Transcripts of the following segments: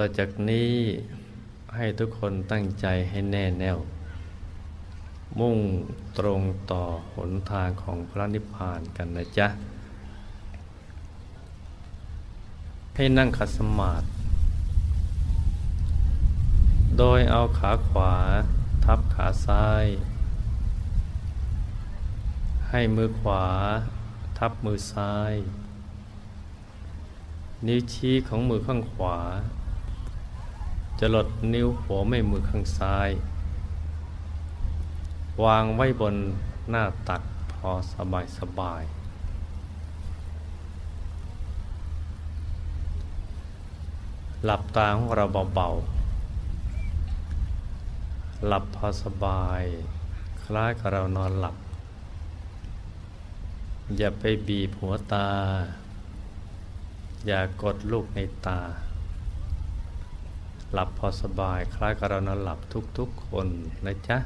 ต่อจากนี้ให้ทุกคนตั้งใจให้แน่แน่ว มุ่งตรงต่อหนทางของพระนิพพานกันนะจ๊ะ ให้นั่งขัดสมาธิโดยเอาขาขวาทับขาซ้าย ให้มือขวาทับมือซ้าย นิ้วชี้ของมือข้างขวา จะลดนิ้วหัวแม่มือข้างซ้าย วางไว้บนหน้าตักพอสบายสบายหลับตาของเราเบาๆ หลับพอสบาย คล้ายกับเรานอนหลับ อย่าไปบีบหัวตา อย่ากดลูกในตา หลับพอสบายคล้ายกับเรานอนหลับทุกๆคนนะจ๊ะ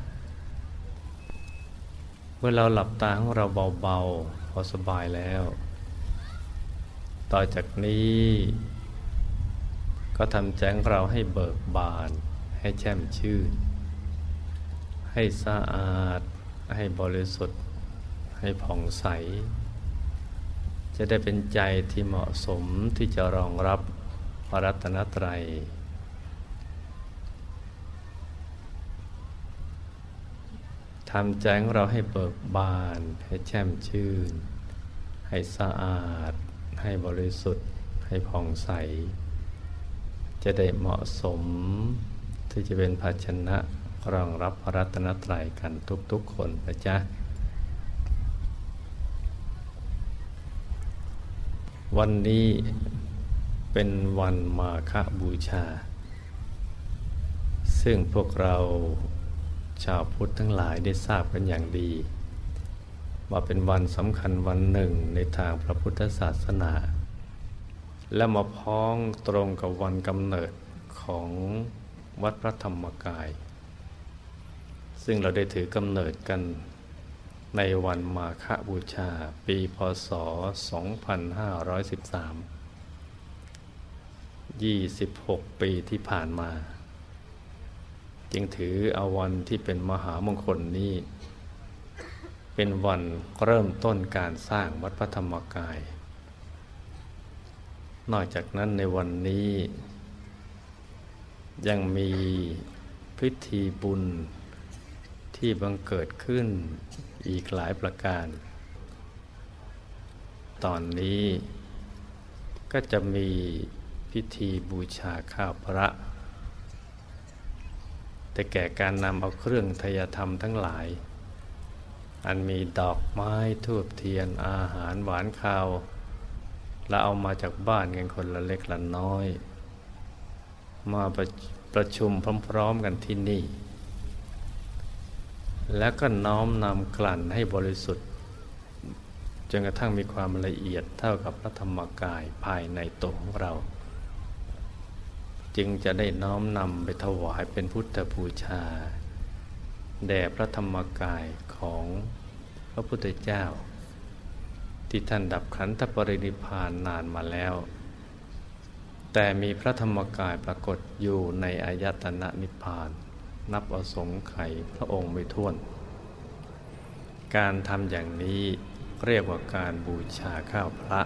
เมื่อเราหลับตาของเราเบาๆ พอสบายแล้ว ต่อจากนี้ ก็ทำแจ้งเราให้เบิกบาน ให้แช่มชื่น ให้สะอาด ให้บริสุทธิ์ ให้ผ่องใส จะได้เป็นใจที่เหมาะสมที่จะรองรับพระรัตนตรัย ทำใจของเราให้เบิกบาน ให้แช่มชื่น ให้สะอาด ให้บริสุทธิ์ ให้ผ่องใส จะได้เหมาะสมที่จะเป็นภาชนะรองรับพระรัตนตรัยกันทุกๆคนนะจ๊ะ วันนี้เป็นวันมาฆบูชา ซึ่งพวกเรา ชาวพุทธทั้งหลายได้ทราบกันอย่างดี ว่าเป็นวันสำคัญวันหนึ่งในทางพระพุทธศาสนา และมาพ้องตรงกับวันกำเนิดของวัดพระธรรมกาย ซึ่งเราได้ถือกำเนิดกันในวันมาฆบูชาปีพศ 2513 26 ปีที่ผ่านมา จึงถือเอาวันที่เป็นมหามงคลนี้ เป็นวันเริ่มต้นการสร้างวัดพระธรรมกาย นอกจากนั้นในวันนี้ ยังมีพิธีบุญที่บังเกิดขึ้นอีกหลายประการ ตอนนี้ก็จะมีพิธีบูชาข้าวพระ แต่แก่การนำเอาเครื่องทยธรรมทั้งหลาย อันมีดอกไม้ทูบเทียนอาหารหวานข้าวและเอามาจากบ้านกันคนละเล็กละน้อย มาประประชุมพร้อมๆกันที่นี่ แล้วก็น้อมนำกลั่นให้บริสุทธิ์จนกระทั่งมีความละเอียดเท่ากับพระธรรมกายภายในตัวของเรา จึงจะได้น้อมนำไปถวายเป็นพุทธบูชา แด่พระธรรมกายของพระพุทธเจ้า ที่ท่านดับขันธปรินิพานนานมาแล้ว แต่มีพระธรรมกายปรากฏอยู่ในอายตนะนิพพาน นับอสงไขยพระองค์ไม่ท้วน การทำอย่างนี้เรียกว่าการบูชาข้าวพระ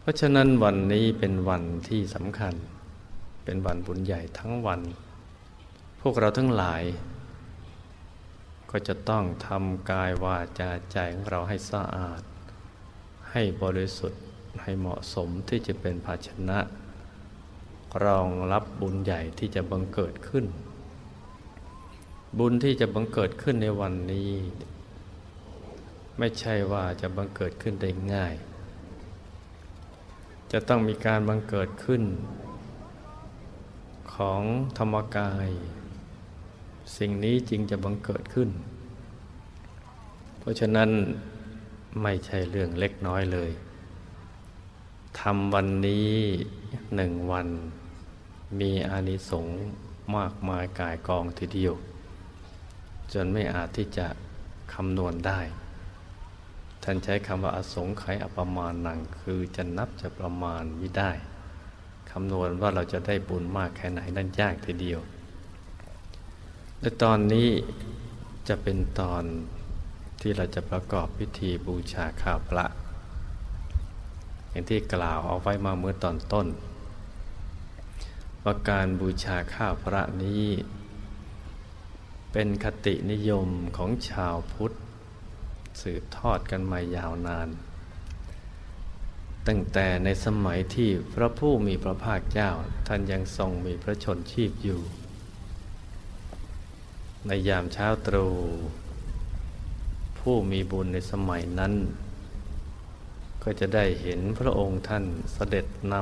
เพราะฉะนั้นวันนี้เป็นวันที่สำคัญ เป็นวันบุญใหญ่ทั้งวัน พวกเราทั้งหลาย ก็จะต้องทำกายวาจาใจของเราให้สะอาด ให้บริสุทธิ์ให้เหมาะสมที่จะเป็นภาชนะ รองรับบุญใหญ่ที่จะบังเกิดขึ้น บุญที่จะบังเกิดขึ้นในวันนี้ ไม่ใช่ว่าจะบังเกิดขึ้นได้ง่าย จะต้องมีการบังเกิดขึ้น ของธรรมกาย สิ่งนี้จริงจะบังเกิดขึ้น เพราะฉะนั้นไม่ใช่เรื่องเล็กน้อยเลยทำวันนี้หนึ่งวัน มีอานิสงส์มากมายกายกองทีเดียว จนไม่อาจที่จะคำนวณได้ ท่านใช้คำว่าอสงไขยอประมาณนังคือจะนับจะประมาณไม่ได้ คำนวณว่าเราจะได้บุญมากแค่ไหนนั่นยากทีเดียว และตอนนี้จะเป็นตอนที่เราจะประกอบพิธีบูชาข้าวพระ อย่างที่กล่าวเอาไว้มาเมื่อตอนต้น ว่าการบูชาข้าวพระนี้ เป็นคตินิยมของชาวพุทธ สืบทอดกันมายาวนาน ตั้งแต่ในสมัยที่พระผู้มีพระภาคเจ้าท่านยังทรงมีพระชนชีพอยู่ ในยามเช้าตรู่ผู้มีบุญในสมัยนั้น ก็จะได้เห็นพระองค์ท่านเสด็จน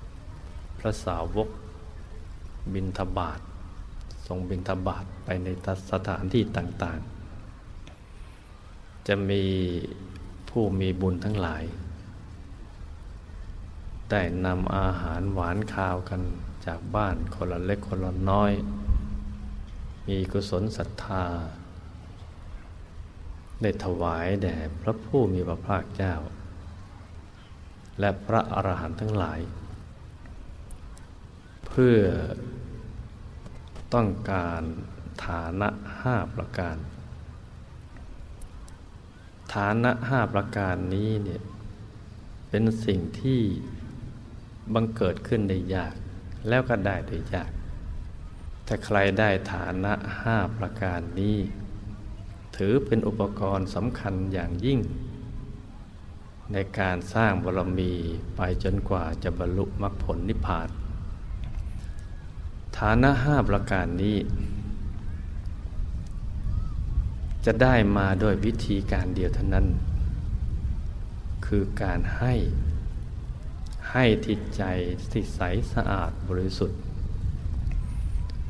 ำพระสาวกบินทบาททรงบินทบาทไปในสถานที่ต่างๆ จะมีผู้มีบุญทั้งหลาย แต่นำอาหารหวานข้าวกันจากบ้านคนละเล็กคนละน้อย มีกุศลศรัทธา ได้ถวายแด่พระผู้มีพระภาคเจ้า และพระอรหันต์ทั้งหลาย เพื่อต้องการฐานะห้าประการ ฐานะห้าประการนี้เนี่ยเป็นสิ่งที่ บังเกิดขึ้นได้ยาก แล้วก็ได้ได้ยาก ถ้าใครได้ฐานะห้าประการนี้ ถือเป็นอุปกรณ์สำคัญอย่างยิ่ง ในการสร้างบารมีไปจนกว่าจะบรรลุมรรคผลนิพพาน ฐานะห้าประการนี้ จะได้มาโดยวิธีการเดียวเท่านั้น คือการให้ ให้ทิศใจที่ใสสะอาดบริสุทธิ์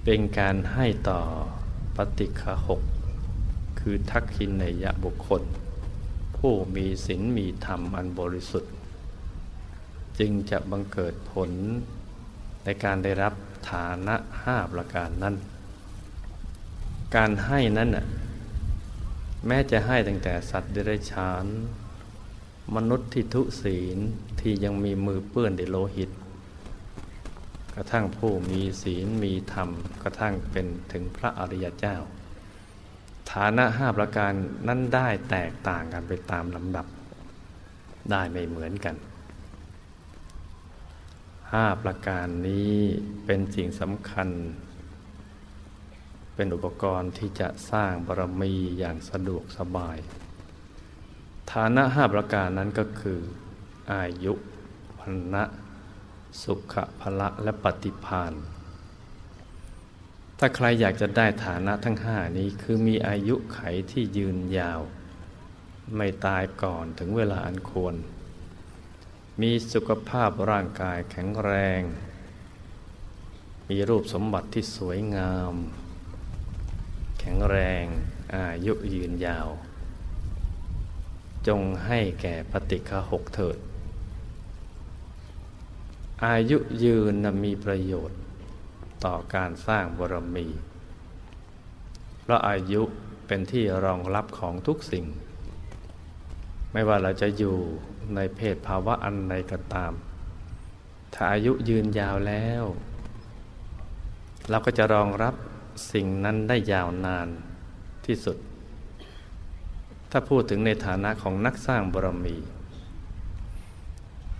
เป็นการให้ต่อปฏิฆะหก คือทักขินในยะบุคคล ผู้มีศีลมีธรรมอันบริสุทธิ์ จึงจะบังเกิดผลในการได้รับฐานะห้าประการนั้น การให้นั้นน่ะแม้จะให้ตั้งแต่สัตว์เดรัจฉาน มนุษย์ที่ทุศีลที่ยังมีมือเปื้อนในโลหิต กระทั่งผู้มีศีลมีธรรม กระทั่งเป็นถึงพระอริยเจ้า ฐานะห้าประการนั้นได้แตกต่างกันไปตามลำดับ ได้ไม่เหมือนกันห้าประการนี้เป็นสิ่งสำคัญ เป็นอุปกรณ์ที่จะสร้างบารมีอย่างสะดวกสบาย ฐานะห้าประการนั้นก็คือ อายุพันะสุขภละและปฏิพานถ้าใครอยากจะได้ฐานะทั้งห้านี้คือมีอายุไขที่ยืนยาว ไม่ตายก่อนถึงเวลาอันควร มีสุขภาพร่างกายแข็งแรง มีรูปสมบัติที่สวยงาม แข็งแรงอายุยืนยาว จงให้แก่ปฏิฆาหกเถิด อายุยืนมีประโยชน์ต่อการสร้างบารมี เพราะอายุเป็นที่รองรับของทุกสิ่ง ไม่ว่าเราจะอยู่ในเพศภาวะอันใดก็ตาม ถ้าอายุยืนยาวแล้ว เราก็จะรองรับสิ่งนั้นได้ยาวนานที่สุด ถ้าพูดถึงในฐานะของนักสร้างบารมี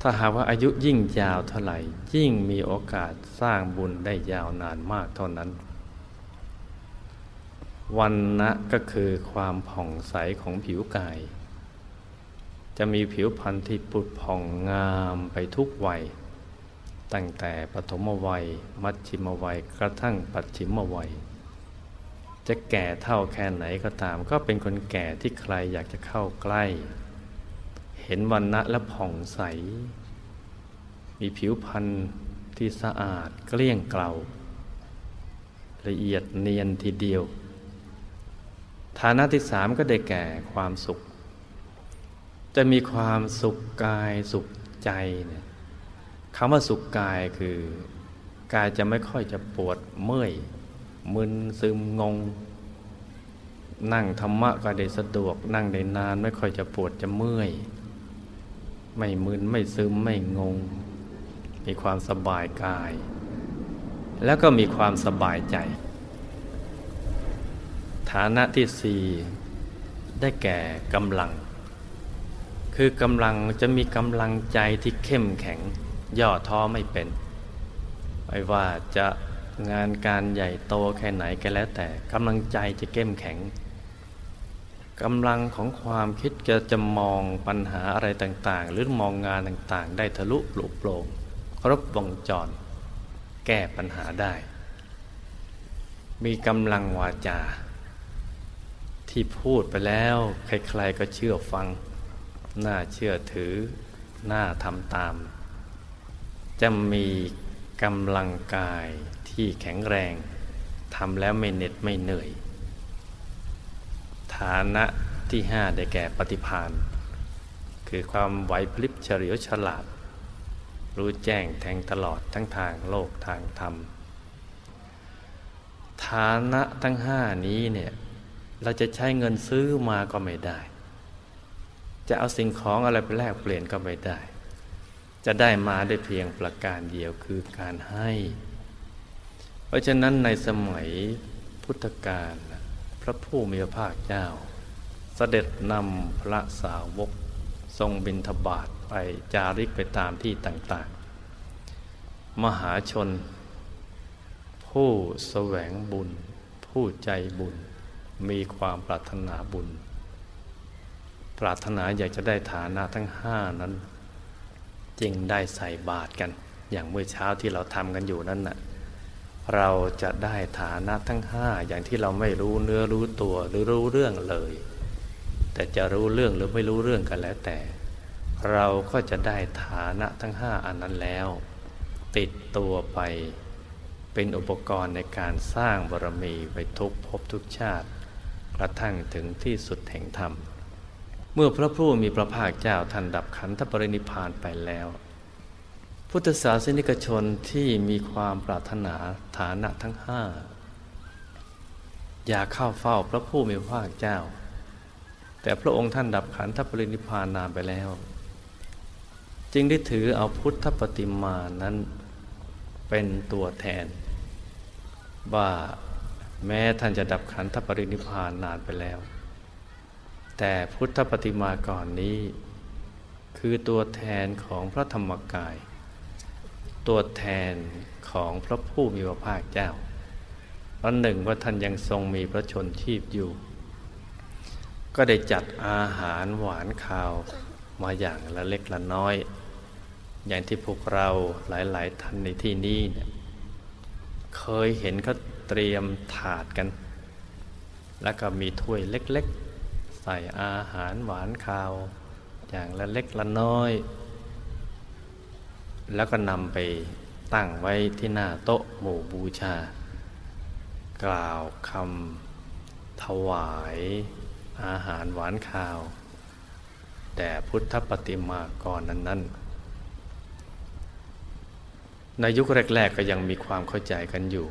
ถ้าหากว่าอายุยิ่งยาวเท่าไหร่ ยิ่งมีโอกาสสร้างบุญได้ยาวนานมากเท่านั้น วันนะก็คือความผ่องใสของผิวกาย จะมีผิวพรรณที่ปุดผ่องงามไปทุกวัย ตั้งแต่ปฐมวัย มัชชิมวัย กระทั่งปัจฉิมวัย จะแก่เท่าแค่ไหนก็ตาม ก็เป็นคนแก่ที่ใครอยากจะเข้าใกล้ เห็นวันณะและผ่องใส มีผิวพรรณที่สะอาดเกลี้ยงเกลาละเอียดเนียนทีเดียว ฐานะที่สามก็ได้แก่ความสุข จะมีความสุขกายสุขใจเนี่ยคำว่าสุขกายคือกายจะไม่ค่อยจะปวดเมื่อย มึนซึมงง นั่งธรรมะก็ได้สะดวก นั่งได้นานไม่ค่อยจะปวดจะเมื่อย ไม่มึนไม่ซึมไม่งง มีความสบายกาย แล้วก็มีความสบายใจ ฐานะที่สี่ได้แก่กำลัง คือกำลังจะมีกำลังใจที่เข้มแข็ง ย่อท้อไม่เป็นไม่ว่าจะ งานการใหญ่โตแค่ไหนก็แล้วแต่กำลังใจจะเข้มแข็งกำลังของความคิดจะจะมองปัญหาอะไรต่างๆ หรือมองงานต่างๆ ได้ทะลุปลุกโปร่งครบวงจร แก้ปัญหาได้ มีกำลังวาจา ที่พูดไปแล้ว ใครๆก็เชื่อฟัง น่าเชื่อถือ น่าทำตาม จะมี กำลังกายที่แข็งแรงทำแล้วไม่เหน็ดไม่เหนื่อย ฐานะที่ห้าได้แก่ปฏิพานคือความไหวพลิบเฉลียวฉลาด รู้แจ้งแทงตลอดทั้งทางโลกทางธรรม ฐานะทั้งห้านี้เนี่ยเราจะใช้เงินซื้อมาก็ไม่ได้ จะเอาสิ่งของอะไรไปแลกเปลี่ยนก็ไม่ได้ จะได้มาได้เพียงประการเดียวคือการให้ เพราะฉะนั้นในสมัยพุทธกาลพระผู้มีพระภาคเจ้า เสด็จนำพระสาวก ทรงบินทบาทไปจาริกไปตามที่ต่างๆ มหาชน ผู้แสวงบุญ ผู้ใจบุญ มีความปรารถนาบุญ ปรารถนาอยากจะได้ฐานะทั้งห้านั้น จึงได้ใส่บาตรกัน อย่างเมื่อเช้าที่เราทำกันอยู่นั่นน่ะเราจะได้ฐานะทั้งห้าอย่างที่เราไม่รู้เนื้อรู้ตัวหรือรู้เรื่องเลย แต่จะรู้เรื่องหรือไม่รู้เรื่องกันแล้วแต่ เราก็จะได้ฐานะทั้งห้าอันนั้นแล้ว ติดตัวไปเป็นอุปกรณ์ในการสร้างบารมีไปทุกภพทุกชาติ กระทั่งถึงที่สุดแห่งธรรม เมื่อพระผู้มีพระภาคเจ้าท่านดับขันธปรินิพานไปแล้ว พุทธศาสนิกชนที่มีความปรารถนาฐานะทั้งห้าอยากเข้าเฝ้าพระผู้มีพระภาคเจ้า แต่พระองค์ท่านดับขันธปรินิพานนานไปแล้ว จึงได้ถือเอาพุทธปฏิมานั้นเป็นตัวแทน ว่าแม้ท่านจะดับขันธปรินิพานนานไปแล้ว แต่พุทธปฏิมาก่อนนี้ คือตัวแทนของพระธรรมกาย ตัวแทนของพระผู้มีพระภาคเจ้าวันหนึ่งว่าท่านยังทรงมีพระชนชีพอยู่ ก็ได้จัดอาหารหวานข้าวมาอย่างละเล็กละน้อย อย่างที่พวกเราหลาย ๆ ท่านในที่นี้เนี่ยเคยเห็นเขาเตรียมถาดกัน แล้วก็มีถ้วยเล็ก ใส่อาหารหวานข้าว อย่างละเล็กละน้อย แล้วก็นำไปตั้งไว้ที่หน้าโต๊ะหมู่บูชา กล่าวคำถวายอาหารหวานข้าวแด่พุทธปฏิมากรนั้นนั้นในยุคแรก ๆ ก็ยังมีความเข้าใจกันอยู่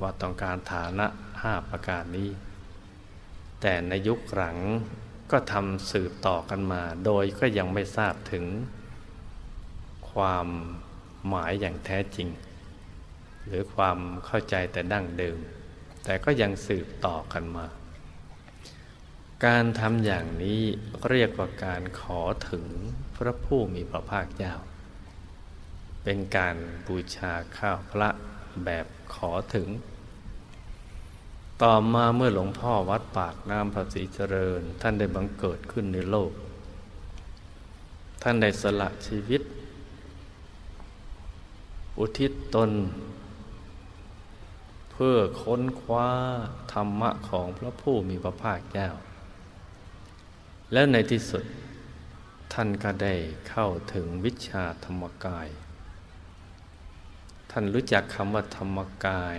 ว่าต้องการฐานะห้าประการนี้ แต่ในยุคหลังก็ทำสืบต่อกันมา โดยก็ยังไม่ทราบถึง ความหมายอย่างแท้จริง หรือความเข้าใจแต่ดั้งเดิม แต่ก็ยังสืบต่อกันมา การทำอย่างนี้เรียกว่าการขอถึงพระผู้มีพระภาคเจ้า เป็นการบูชาข้าวพระแบบขอถึง ต่อมาเมื่อหลวงพ่อวัดปากน้ำพระศรีเจริญ ท่านได้บังเกิดขึ้นในโลก ท่านได้สละชีวิต อุทิศตน เพื่อค้นคว้าธรรมะของพระผู้มีพระภาคเจ้า แล้วในที่สุด ท่านก็ได้เข้าถึงวิชาธรรมกาย ท่านรู้จักคำว่าธรรมกาย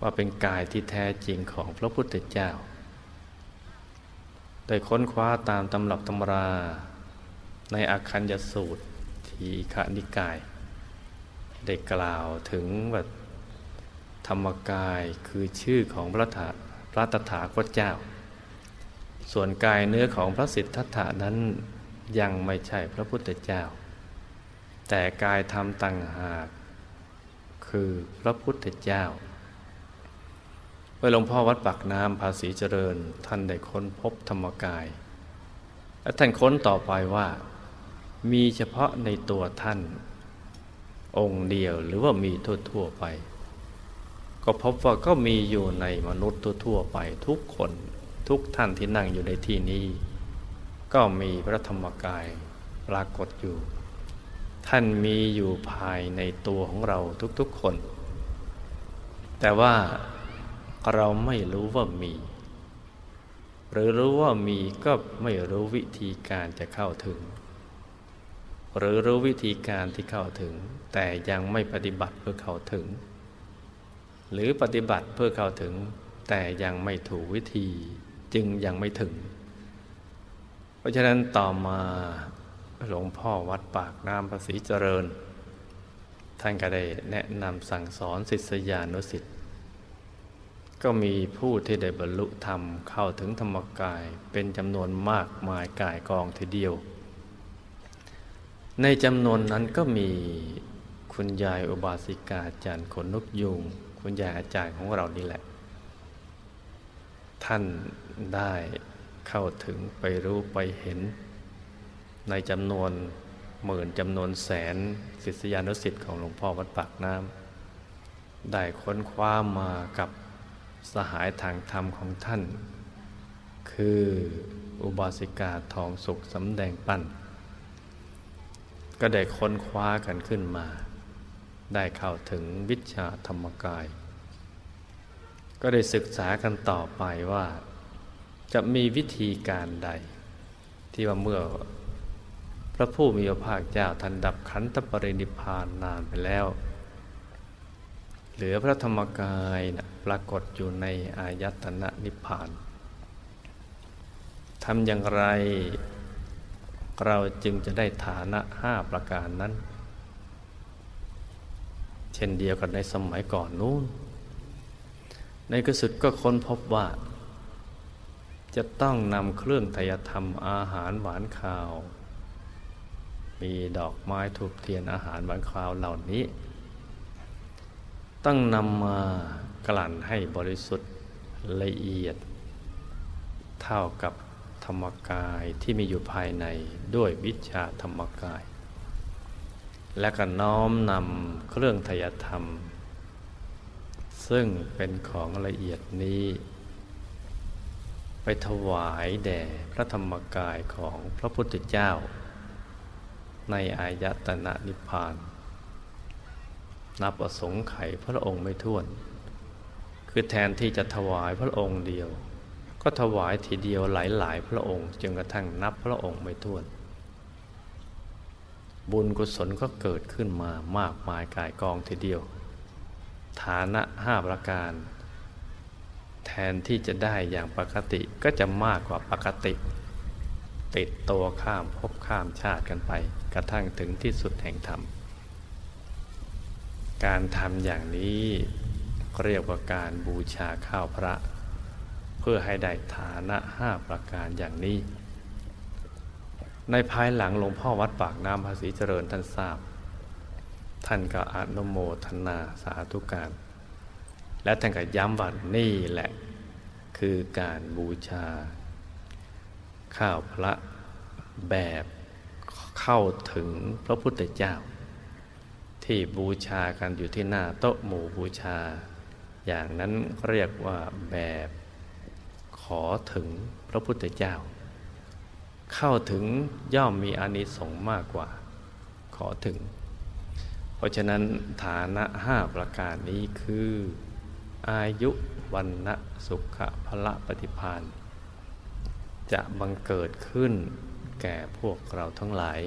ว่าเป็นกายที่แท้จริงของพระพุทธเจ้า ได้ค้นคว้าตามตำรับตำรา ในอาคัญยสูตรทีฆนิกาย ได้กล่าวถึงว่าธรรมกายคือชื่อของพระถาพระตถาคตเจ้า ส่วนกายเนื้อของพระสิทธัตถานั้นยังไม่ใช่พระพุทธเจ้า แต่กายธรรมต่างหาก คือพระพุทธเจ้า เมื่อหลวงพ่อวัดปากน้ำภาษีเจริญ ท่านได้ค้นพบธรรมกาย และท่านค้นต่อไปว่า มีเฉพาะในตัวท่าน องค์เดียวหรือว่ามีทั่วๆไป ก็พบว่าก็มีอยู่ในมนุษย์ทั่วๆไปทุกคนทุกท่านที่นั่งอยู่ในที่นี้ ก็มีพระธรรมกายปรากฏอยู่ ท่านมีอยู่ภายในตัวของเราทุกๆคน แต่ว่า เราไม่รู้ว่ามี หรือรู้ว่ามีก็ไม่รู้วิธีการจะเข้าถึง หรือรู้วิธีการที่เข้าถึง แต่ยังไม่ปฏิบัติเพื่อเข้าถึง หรือปฏิบัติเพื่อเข้าถึง แต่ยังไม่ถูกวิธีจึงยังไม่ถึง เพราะฉะนั้นต่อมาหลวงพ่อวัดปากน้ำภาษีเจริญ ท่านก็ได้แนะนำสั่งสอนศิษยานุสิทธิ์ ก็มีผู้ที่ได้บรรลุธรรมเข้าถึงธรรมกายเป็นจำนวนมากมายกายกองทีเดียว ในจำนวนนั้นก็มีคุณยายอุบาสิกาจันขนนกยุง คุณยายอาจารย์ของเรานี่แหละ ท่านได้เข้าถึงไปรู้ไปเห็น ในจำนวนหมื่นจำนวนแสนศิษยานุสิ์ของหลวงพ่อวัดปากน้ำได้ค้นคว้ามากับ สหายทางธรรมของท่าน คืออุบาสิกาทองสุขสำแดงปั้น ก็ได้ค้นคว้ากันขึ้นมา ได้เข้าถึงวิชาธรรมกาย ก็ได้ศึกษากันต่อไปว่า จะมีวิธีการใด ที่ว่าเมื่อพระผู้มีพระภาคเจ้าทันดับขันธปรินิพานนานไปแล้ว หลือพระธรรมกายนะปรากฏอยู่ในอายตนะนิพพานทำอย่างไรเราจึงจะได้ฐานะห้าประการนั้น เช่นเดียวกันในสมัยก่อนนู้น ในกสุดก็ค้นพบว่า จะต้องนำเครื่องทยธรรมอาหารหวานข้าว มีดอกไม้ถูกเทียนอาหารหวานข้าวเหล่านี้ ต้องนำมากลั่นให้บริสุทธิ์ละเอียด เท่ากับธรรมกายที่มีอยู่ภายในด้วยวิชาธรรมกาย และก็น้อมนำเครื่องทยธรรม ซึ่งเป็นของละเอียดนี้ ไปถวายแด่พระธรรมกายของพระพุทธเจ้า ในอายตนะนิพพาน นับประสงค์ไขพระองค์ไม่ท้วน คือแทนที่จะถวายพระองค์เดียว ก็ถวายทีเดียวหลายๆพระองค์จนกระทั่งนับพระองค์ไม่ท้วน บุญกุศลก็เกิดขึ้นมามากมายกายกองทีเดียว ฐานะห้าประการ แทนที่จะได้อย่างปกติก็จะมากกว่าปกติ ติดตัวข้ามภพข้ามชาติกันไป กระทั่งถึงที่สุดแห่งธรรม การทำอย่างนี้เรียกว่าการบูชาข้าวพระ เพื่อให้ได้ฐานะห้าประการอย่างนี้ ในภายหลังหลวงพ่อวัดปากน้ำภาษีเจริญท่านทราบ ท่านก็อนุโมทนาสาธุการ และท่านก็ย้ำว่านี่แหละ คือการบูชา ข้าวพระแบบเข้าถึงพระพุทธเจ้า ที่บูชากันอยู่ที่หน้าโต๊ะหมู่บูชา อย่างนั้นเรียกว่าแบบขอถึงพระพุทธเจ้า เข้าถึงย่อมมีอานิสงส์มากกว่า ขอถึง เพราะฉะนั้นฐานะห้าประการนี้คือ อายุวันนะสุขะพละปฏิพานจะบังเกิดขึ้นแก่พวกเราทั้งหลาย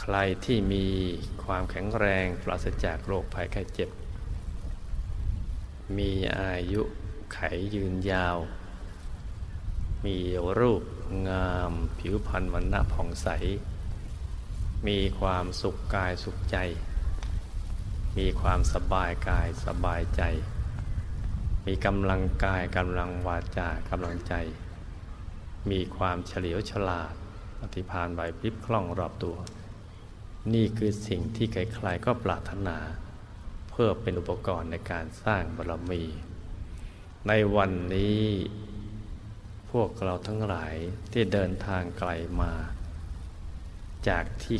ใครที่มีความแข็งแรงปราศจากโรคภัยไข้เจ็บ มีอายุไขยืนยาว มีรูปงามผิวพรรณวันณะผ่องใส มีความสุขกายสุขใจ มีความสบายกายสบายใจ มีกำลังกายกำลังวาจากำลังใจ มีความเฉลียวฉลาดปฏิพานไหวพริบคล่องรอบตัว นี่คือสิ่งที่ใครๆก็ปรารถนา เพื่อเป็นอุปกรณ์ในการสร้างบารมี ในวันนี้พวกเราทั้งหลายที่เดินทางไกลมา จากที่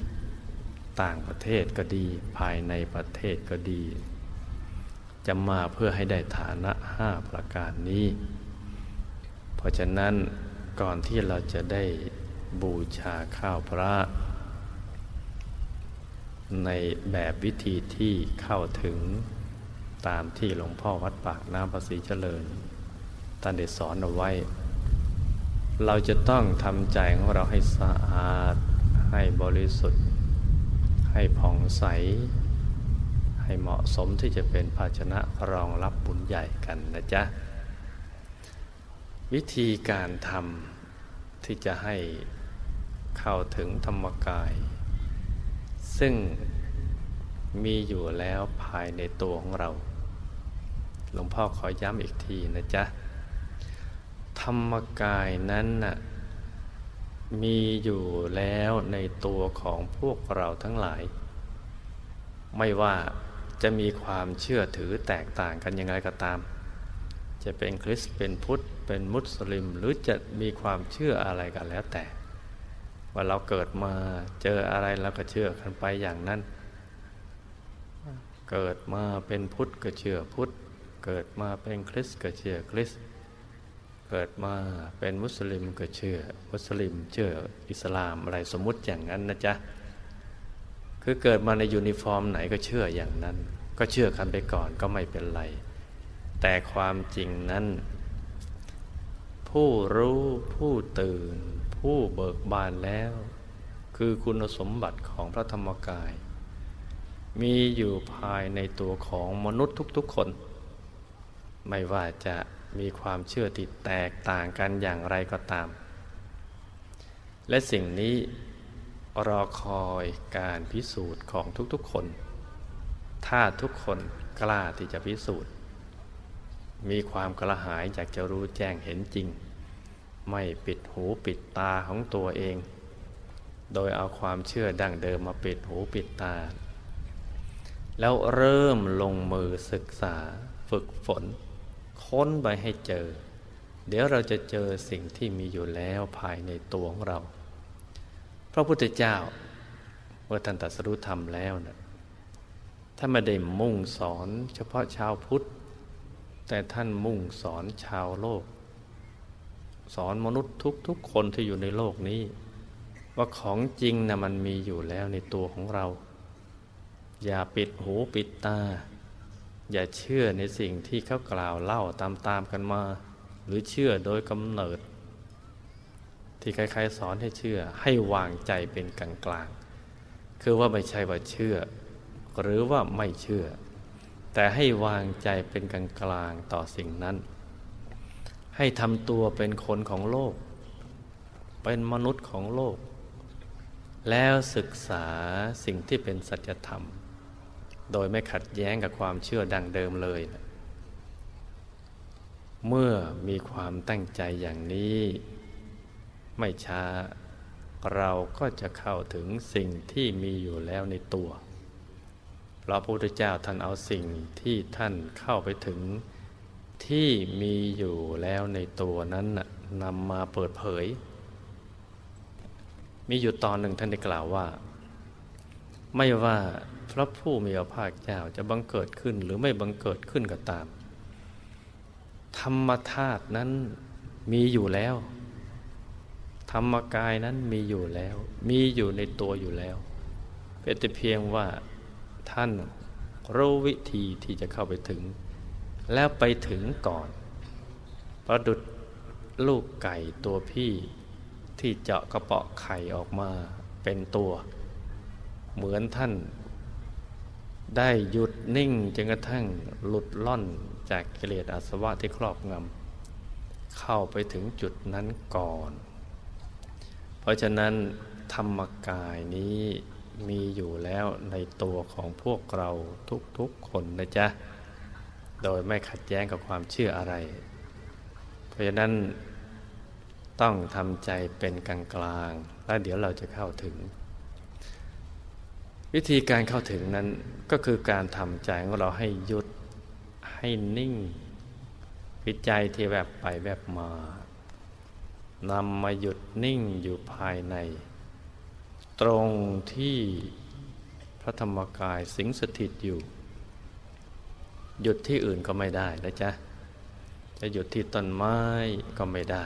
ต่างประเทศก็ดี ภายในประเทศก็ดี จะมาเพื่อให้ได้ฐานะห้าประการนี้ เพราะฉะนั้นก่อนที่เราจะได้บูชาข้าวพระ ในแบบวิธีที่เข้าถึงตามที่หลวงพ่อวัดปากน้ำประสีเจริญท่านได้สอนเอาไว้ เราจะต้องทำใจของเราให้สะอาด ให้บริสุทธิ์ ให้ผ่องใส ให้เหมาะสมที่จะเป็นภาชนะรองรับบุญใหญ่กันนะจ๊ะ วิธีการทำที่จะให้เข้าถึงธรรมกาย ซึ่งมีอยู่แล้วภายในตัวของเรา หลวงพ่อขอย้ำอีกทีนะจ๊ะ ธรรมกายนั้นน่ะมีอยู่แล้วในตัวของพวกเราทั้งหลาย ไม่ว่าจะมีความเชื่อถือแตกต่างกันยังไงก็ตาม จะเป็นคริสต์เป็นพุทธ เป็นมุสลิม หรือจะมีความเชื่ออะไรกันแล้วแต่ ว่าเราเกิดมาเจออะไรเราก็เชื่อกันไปอย่างนั้น เกิดมาเป็นพุทธก็เชื่อพุทธ เกิดมาเป็นคริสต์ก็เชื่อคริสต์ เกิดมาเป็นมุสลิมก็เชื่อ มุสลิมเชื่ออิสลามอะไรสมมุติอย่างนั้นนะจ๊ะ คือเกิดมาในยูนิฟอร์มไหนก็เชื่ออย่างนั้น ก็เชื่อกันไปก่อนก็ไม่เป็นไร แต่ความจริงนั้น ผู้รู้ผู้ตื่น ผู้เบิกบานแล้ว คือคุณสมบัติของพระธรรมกาย มีอยู่ภายในตัวของมนุษย์ทุกๆคน ไม่ว่าจะมีความเชื่อที่แตกต่างกันอย่างไรก็ตาม และสิ่งนี้รอคอยการพิสูจน์ของทุกๆคน ถ้าทุกคนกล้าที่จะพิสูจน์ มีความกระหายอยากจะรู้แจ้งเห็นจริง ไม่ปิดหูปิดตาของตัวเอง โดยเอาความเชื่อดั้งเดิมมาปิดหูปิดตา แล้วเริ่มลงมือศึกษาฝึกฝน ค้นไปให้เจอ เดี๋ยวเราจะเจอสิ่งที่มีอยู่แล้วภายในตัวของเรา พระพุทธเจ้าเมื่อท่านตรัสรู้ธรรมแล้วนะท่านไม่ได้มุ่งสอนเฉพาะชาวพุทธ แต่ท่านมุ่งสอนชาวโลก สอนมนุษย์ทุกๆคนที่อยู่ในโลกนี้ ว่าของจริงนะมันมีอยู่แล้วในตัวของเรา อย่าปิดหูปิดตา อย่าเชื่อในสิ่งที่เขากล่าวเล่าตามๆกันมา หรือเชื่อโดยกำเนิด ที่ใครๆสอนให้เชื่อให้วางใจเป็นกลางกลางคือว่าไม่ใช่ว่าเชื่อ หรือว่าไม่เชื่อ แต่ให้วางใจเป็นกลางกลางต่อสิ่งนั้น ให้ทำตัวเป็นคนของโลก เป็นมนุษย์ของโลก แล้วศึกษาสิ่งที่เป็นสัจธรรม โดยไม่ขัดแย้งกับความเชื่อดังเดิมเลย เมื่อมีความตั้งใจอย่างนี้ ไม่ช้าเราก็จะเข้าถึงสิ่งที่มีอยู่แล้วในตัว เพราะพระพุทธเจ้าท่านเอาสิ่งที่ท่านเข้าไปถึง ที่มีอยู่แล้วในตัวนั้นนำมาเปิดเผย มีอยู่ตอนหนึ่งท่านได้กล่าวว่า ไม่ว่าพระผู้มีพระภาคเจ้าจะบังเกิดขึ้นหรือไม่บังเกิดขึ้นก็ตาม ธรรมธาตุนั้นมีอยู่แล้ว ธรรมกายนั้นมีอยู่แล้ว มีอยู่ในตัวอยู่แล้วเป็นแต่เพียงว่าท่านรู้วิธีที่จะเข้าไปถึง แล้วไปถึงก่อน ประดุดลูกไก่ตัวพี่ที่เจาะกระเปาะไข่ออกมาเป็นตัว เหมือนท่าน ได้หยุดนิ่งจนกระทั่งหลุดล่อนจากกิเลสอาสวะที่ครอบงำเข้าไปถึงจุดนั้นก่อน เพราะฉะนั้นธรรมกายนี้มีอยู่แล้วในตัวของพวกเราทุกๆคนนะจ๊ะ โดยไม่ขัดแย้งกับความเชื่ออะไร เพราะฉะนั้นต้องทำใจเป็นกลางๆแล้วเดี๋ยวเราจะเข้าถึง วิธีการเข้าถึงนั้นก็คือการทำใจของเราให้หยุดให้นิ่งวิจัยที่แบบไปแบบมานำมาหยุดนิ่งอยู่ภายใน ตรงที่พระธรรมกายสิงสถิตอยู่ หยุดที่อื่นก็ไม่ได้นะจ๊ะจะหยุดที่ต้นไม้ก็ไม่ได้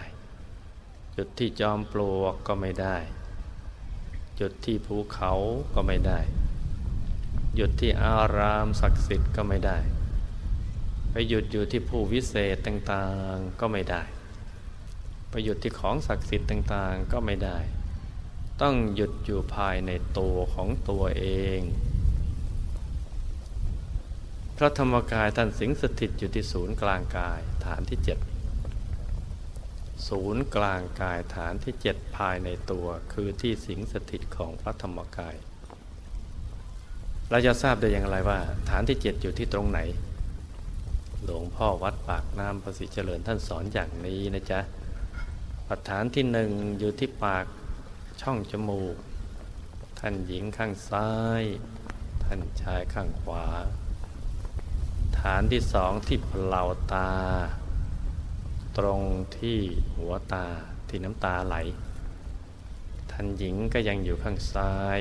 หยุดที่จอมปลวกก็ไม่ได้ หยุดที่ภูเขาก็ไม่ได้ หยุดที่อารามศักดิ์สิทธิ์ก็ไม่ได้ ไปหยุดอยู่ที่ผู้วิเศษต่างๆก็ไม่ได้ ไปหยุดที่ของศักดิ์สิทธิ์ต่างๆก็ไม่ได้ ต้องหยุดอยู่ภายในตัวของตัวเอง พระธรรมกายท่านสิงสถิตอยู่ที่ศูนย์กลางกายฐานที่เจ็ดศูนย์กลางกายฐานที่เจ็ดภายในตัวคือที่สิงสถิตของพระธรรมกาย เราจะทราบได้อย่างไรว่า ฐานที่เจ็ดอยู่ที่ตรงไหน หลวงพ่อวัดปากน้ำประสิทธิเจริญท่านสอนอย่างนี้นะจ๊ะปัฐานที่หนึ่งอยู่ที่ปากช่องจมูก ท่านหญิงข้างซ้าย ท่านชายข้างขวา ฐานที่สองที่เปล่าตา ตรงที่หัวตาที่น้ำตาไหล ท่านหญิงก็ยังอยู่ข้างซ้าย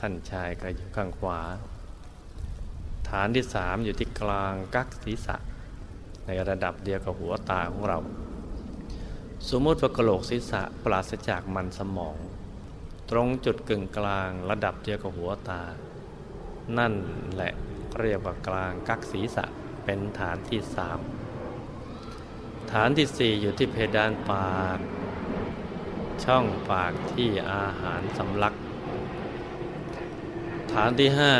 ท่านชายก็อยู่ข้างขวา ฐานที่สามอยู่ที่กลางกักศีรษะ ในระดับเดียวกับหัวตาของเรา สมมติว่ากระโหลกศีรษะปราศจากมันสมอง ตรงจุดกึ่งกลางระดับเดียวกับหัวตา นั่นแหละ เรียกว่ากลางกักศีรษะเป็นฐานที่สามฐานที่สี่อยู่ที่เพดานปาก ช่องปากที่อาหารสำลัก ฐานที่ห้า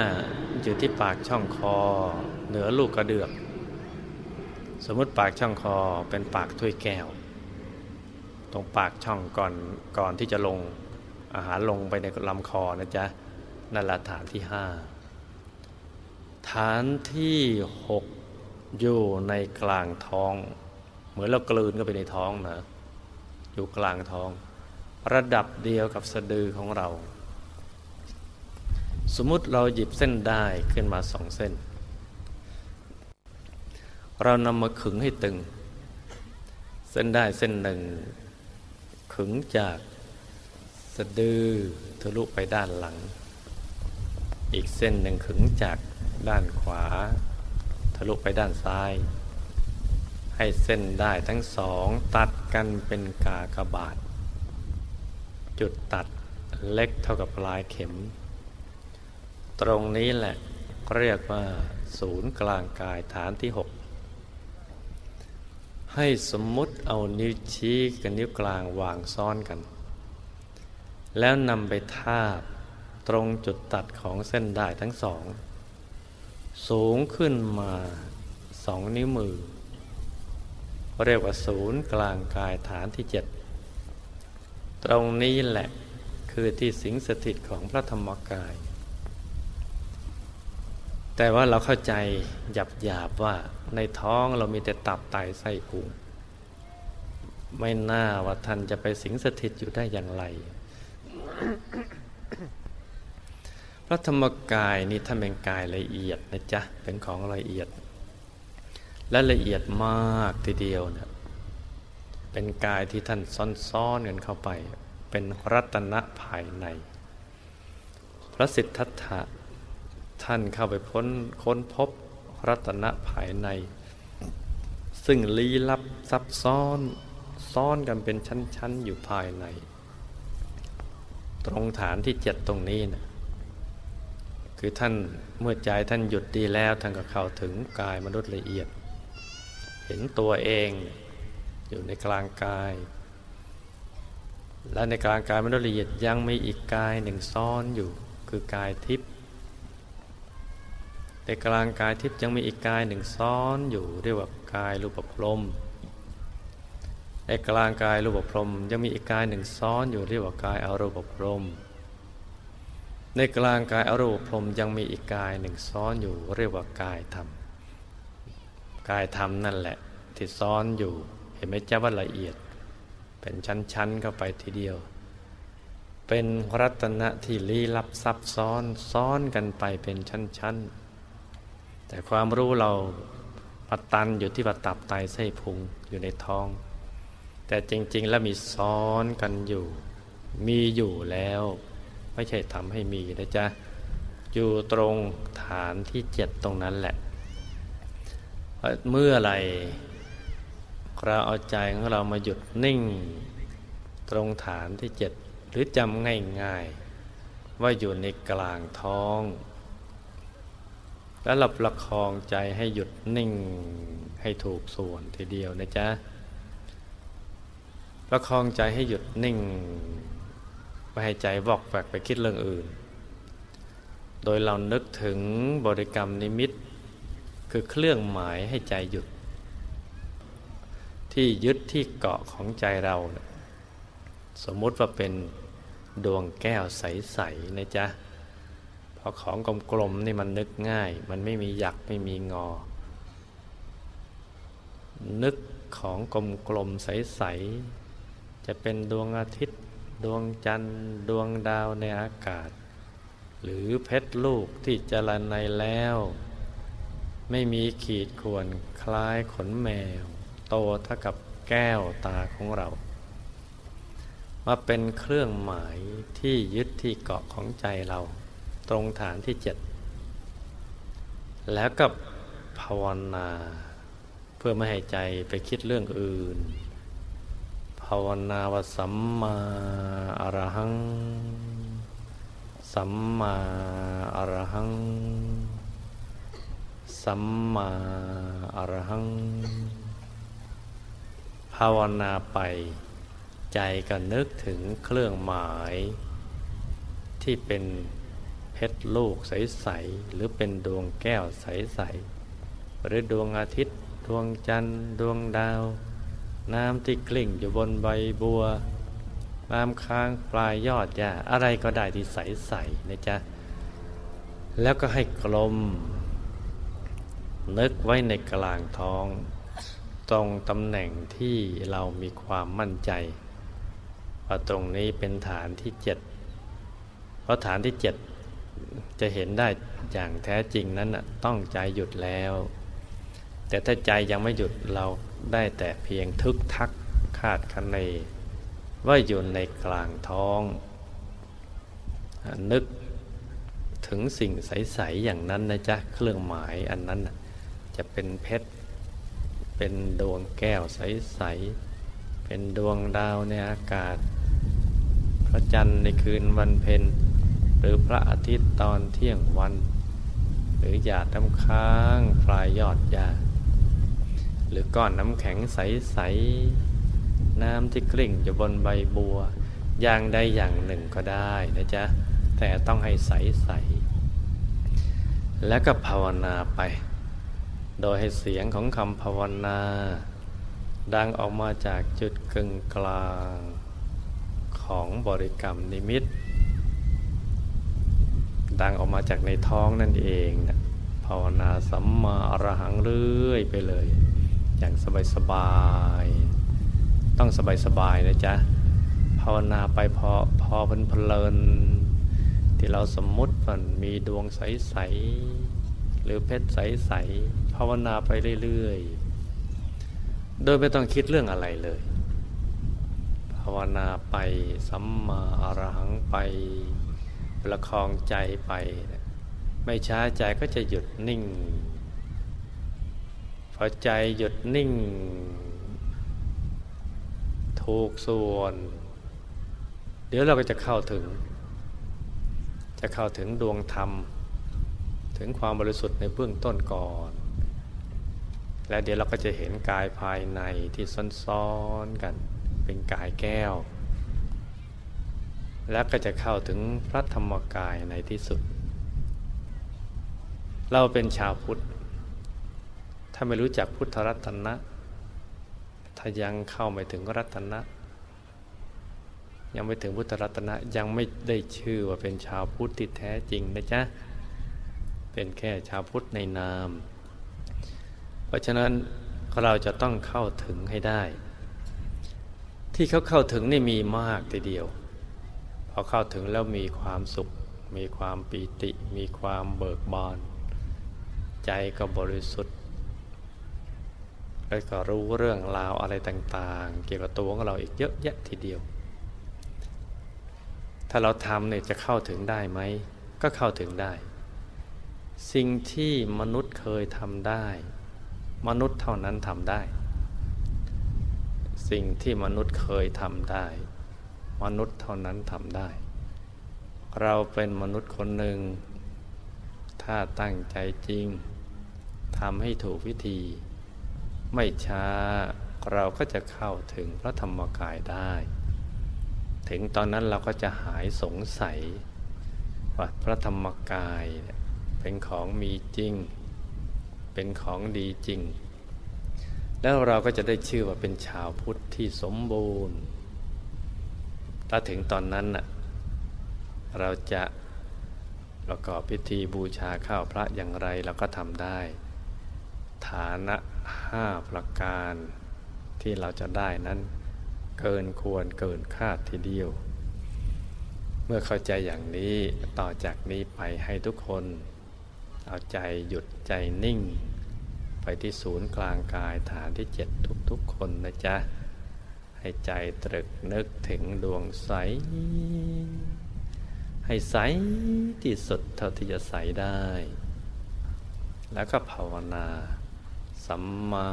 อยู่ที่ปากช่องคอ เหนือลูกกระเดือก สมมติปากช่องคอเป็นปากถ้วยแก้ว ตรงปากช่องก่อนก่อนที่จะลงอาหารลงไปในลำคอนะจ๊ะนั่นแหละฐานที่ห้า ฐานที่หกอยู่ในกลางท้อง เหมือนเรากลืนเข้าไปในท้องนะอยู่กลางท้อง ระดับเดียวกับสะดือของเรา สมมุติเราหยิบเส้นได้ขึ้นมาสองเส้น เรานำมาขึงให้ตึง เส้นได้เส้นหนึ่ง ขึงจากสะดือทะลุไปด้านหลัง อีกเส้นหนึ่งขึงจาก ด้านขวา ทะลุไปด้านซ้าย ให้เส้นได้ทั้งสองตัดกันเป็นกากบาท จุดตัดเล็กเท่ากับปลายเข็ม ตรงนี้แหละเรียกว่าศูนย์กลางกายฐานที่หกให้สมมุติเอานิ้วชี้กับนิ้วกลางวางซ้อนกัน แล้วนำไปทาบตรงจุดตัดของเส้นได้ทั้งสอง สูงขึ้นมาสองนิ้วมือ เรียกว่าศูนย์กลางกายฐานที่เจ็ดตรงนี้แหละคือที่สิงสถิตของพระธรรมกาย แต่ว่าเราเข้าใจหยับหยาบว่าในท้องเรามีแต่ตับไตไส้พุงไม่น่าว่าท่านจะไปสิงสถิตอยู่ได้อย่างไร ระธรรมกายนี่ท่านเป็นกายละเอียดนะจ๊ะเป็นของละเอียด และละเอียดมากทีเดียวเนะเป็นกายที่ท่านซ่อนๆกันเข้าไป เป็นรัตนะภายใน พระสิทธัตถะท่านเข้าไปพ้นค้นพบรัตนะภายใน ซึ่งลี้ลับซับซ้อนซ้อนกันเป็นชั้นๆอยู่ภายใน ตรงฐานที่เจ็ดตรงนี้นะ คือท่านเมื่อใจท่านหยุดดีแล้วท่านก็เข้าถึงกายมนุษย์ละเอียด เห็นตัวเองอยู่ในกลางกาย และในกลางกายมนุษย์ละเอียดยังมีอีกกายหนึ่งซ้อนอยู่คือกายทิพย์ในกลางกายทิพย์ยังมีอีกกายหนึ่งซ้อนอยู่เรียกว่ากายรูปพรมในกลางกายรูปพรมยังมีอีกกายหนึ่งซ้อนอยู่เรียกว่ากายอารูปพรม ในกลางกายอรูปพรมยังมีอีกกายหนึ่งซ้อนอยู่เรียกว่ากายธรรมกายธรรมนั่นแหละ ที่ซ้อนอยู่ เห็นไหมเจ้าว่าละเอียด เป็นชั้นๆเข้าไปทีเดียว เป็นรัตนะที่ลี้ลับซับซ้อนซ้อนกันไปเป็นชั้นๆ แต่ความรู้เราปัตันอยู่ที่ปัตับไตไส้พุงอยู่ในท้อง แต่จริงๆแล้วมีซ้อนกันอยู่ มีอยู่แล้ว ไม่ใช่ทำให้มีนะจ๊ะ อยู่ตรงฐานที่เจ็ดตรงนั้นแหละ เมื่อไรเราเอาใจของเรามาหยุดนิ่ง ตรงฐานที่เจ็ดหรือจำง่ายๆ ว่าอยู่ในกลางท้อง แล้วหลับประคองใจให้หยุดนิ่งให้ถูกส่วนทีเดียวนะจ๊ะประคองใจให้หยุดนิ่ง ไม่ให้ใจวอกแวกไปคิดเรื่องอื่น โดยเรานึกถึงบริกรรมนิมิต คือเครื่องหมายให้ใจหยุด ที่ยึดที่เกาะของใจเรา สมมุติว่าเป็นดวงแก้วใสๆนะจ๊ะเพราะของกลมๆนี่มันนึกง่าย มันไม่มีหยักไม่มีงอ นึกของกลมๆใสๆจะเป็นดวงอาทิตย์ ดวงจันทร์ดวงดาวในอากาศ หรือเพชรลูกที่จรในแล้ว ไม่มีขีดข่วนคล้ายขนแมว โตเท่ากับแก้วตาของเรา มาเป็นเครื่องหมายที่ยึดที่เกาะของใจเรา ตรงฐานที่เจ็ดแล้วก็ภาวนา เพื่อไม่ให้ใจไปคิดเรื่องอื่น ภาวนาวสัมมาอรหัง สัมมาอรหัง สัมมาอรหัง ภาวนาไป ใจก็นึกถึงเครื่องหมาย ที่เป็นเพชรลูกใส ๆ หรือเป็นดวงแก้วใส ๆ หรือดวงอาทิตย์ ดวงจันทร์ ดวงดาว น้ำที่กลิ่งอยู่บนใบบัวน้ำค้างปลายยอดหญ้าอะไรก็ได้ที่ใสๆนะจ๊ะ แล้วก็ให้กลม นึกไว้ในกลางท้อง ตรงตำแหน่งที่เรามีความมั่นใจว่าตรงนี้เป็นฐานที่เจ็ดเพราะฐานที่เจ็ดจะเห็นได้อย่างแท้จริงนั้นต้องใจหยุดแล้ว แต่ถ้าใจยังไม่หยุดเรา ได้แต่เพียงทึกทักคาดคะเนว่าอยู่ในกลางท้อง นึกถึงสิ่งใส ๆ อย่างนั้นนะจ๊ะ เครื่องหมายอันนั้นจะเป็นเพชร เป็นดวงแก้วใส ๆ เป็นดวงดาวในอากาศ พระจันทร์ในคืนวันเพ็ญหรือพระอาทิตย์ตอนเที่ยงวัน หรือหยาดน้ำค้างปลายยอดหญ้า หรือก้อนน้ำแข็งใส ๆ น้ำที่กลิ่งอยู่บนใบบัว อย่างใดอย่างหนึ่งก็ได้นะจ๊ะ แต่ต้องให้ใส ๆ แล้วก็ภาวนาไป โดยให้เสียงของคำภาวนา ดังออกมาจากจุดกึ่งกลางของบริกรรมนิมิต ดังออกมาจากในท้องนั่นเองนะภาวนาสัมมาอรหังเรื่อยไปเลย อย่างสบายสบาย ต้องสบายสบายนะจ๊ะ ภาวนาไปพอพอเพลินที่เราสมมุติมันมีดวงใสๆหรือเพชรใสๆภาวนาไปเรื่อยๆ โดยไม่ต้องคิดเรื่องอะไรเลย ภาวนาไปสัมมาอรหังไปประคองใจไป ไม่ช้าใจก็จะหยุดนิ่ง พอใจหยุดนิ่ง ถูกส่วน เดี๋ยวเราก็จะเข้าถึง จะเข้าถึงดวงธรรม ถึงความบริสุทธิ์ในเบื้องต้นก่อน และเดี๋ยวเราก็จะเห็นกายภายในที่ซ้อนๆกันเป็นกายแก้ว แล้วก็จะเข้าถึงพระธรรมกายในที่สุด เราเป็นชาวพุทธ ถ้าไม่รู้จักพุทธรัตนะ ถ้ายังเข้าไม่ถึงรัตนะ ยังไม่ถึงพุทธรัตนะ ยังไม่ได้ชื่อว่าเป็นชาวพุทธที่แท้จริงนะจ๊ะ เป็นแค่ชาวพุทธในนาม เพราะฉะนั้นเราจะต้องเข้าถึงให้ได้ ที่เขาเข้าถึงนี่มีมากทีเดียวพพอเข้าถึงแล้วมีความสุข มีความปีติ มีความเบิกบาน ใจก็บริสุทธิ์ แล้วก็รู้เรื่องราวอะไรต่างๆ เกี่ยวกับตัวของเราอีกเยอะแยะทีเดียว ถ้าเราทำเนี่ยจะเข้าถึงได้ไหม ก็เข้าถึงได้ สิ่งที่มนุษย์เคยทำได้ มนุษย์เท่านั้นทำได้ สิ่งที่มนุษย์เคยทำได้ มนุษย์เท่านั้นทำได้ เราเป็นมนุษย์คนหนึ่ง ถ้าตั้งใจจริงทำให้ถูกวิธี ไม่ช้าเราก็จะเข้าถึงพระธรรมกายได้ ถึงตอนนั้นเราก็จะหายสงสัยว่าพระธรรมกายเป็นของมีจริง เป็นของดีจริง แล้วเราก็จะได้ชื่อว่าเป็นชาวพุทธที่สมบูรณ์ ถ้าถึงตอนนั้นน่ะเราจะประกอบพิธีบูชาข้าวพระอย่างไรเราก็ทำได้ ฐานะ ห้าประการที่เราจะได้นั้น เกินควรเกินคาดทีเดียว เมื่อเข้าใจอย่างนี้ต่อจากนี้ไปให้ทุกคน เอาใจหยุดใจนิ่ง ไปที่ศูนย์กลางกายฐานที่เจ็ดทุกๆคนนะจ๊ะ ให้ใจตรึกนึกถึงดวงใส ให้ใสที่สุดเท่าที่จะใสได้ แล้วก็ภาวนา สัมมา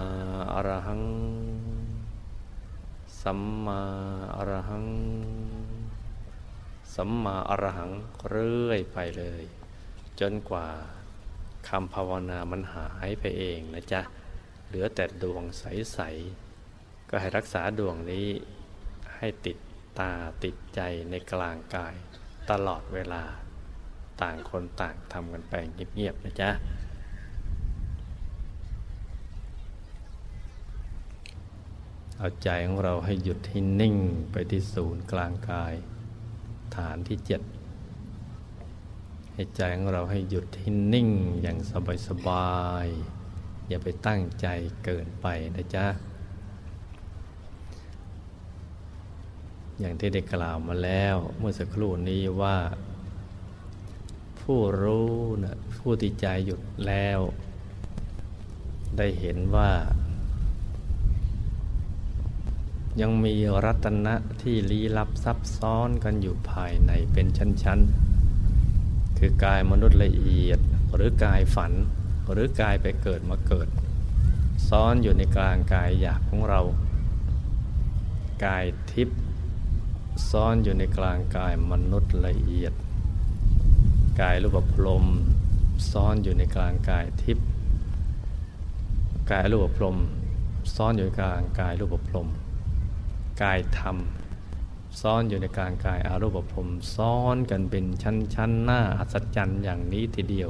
อรหัง สัมมาอรหัง สัมมาอรหังเรื่อยไปเลย จนกว่าคำภาวนามันหายไปเองนะจ๊ะ เหลือแต่ดวงใส ๆ ก็ให้รักษาดวงนี้ให้ติดตาติดใจในกลางกายตลอดเวลา ต่างคนต่างทำกันไปเงียบ ๆ นะจ๊ะ เอาใจของเราให้หยุดให้นิ่งไปที่ศูนย์กลางกาย ฐานที่เจ็ดให้ใจของเราให้หยุดให้นิ่งอย่างสบายๆอย่าไปตั้งใจเกินไปนะจ๊ะ อย่างที่ได้กล่าวมาแล้วเมื่อสักครู่นี้ว่า ผู้รู้นะผู้ที่ใจหยุดแล้ว ได้เห็นว่า ยังมีรัตนะที่ลี้ลับซับซ้อนกันอยู่ภายในเป็นชั้นๆ คือกายมนุษย์ละเอียดหรือกายฝัน หรือกายไปเกิดมาเกิด ซ้อนอยู่ในกลางกายอยากของเรา กายทิพย์ซ่อนอยู่ในกลางกายมนุษย์ละเอียด กายรูปพรมซ่อนอยู่ในกลางกายทิพย์กายรูปพรมซ่อนอยู่ในกลางกายรูปพรม กายธรรม ซ่อนอยู่ในกลางกายอารูปพรมซ้อนกันเป็นชั้นๆหน้าอัศจรรย์อย่างนี้ทีเดียว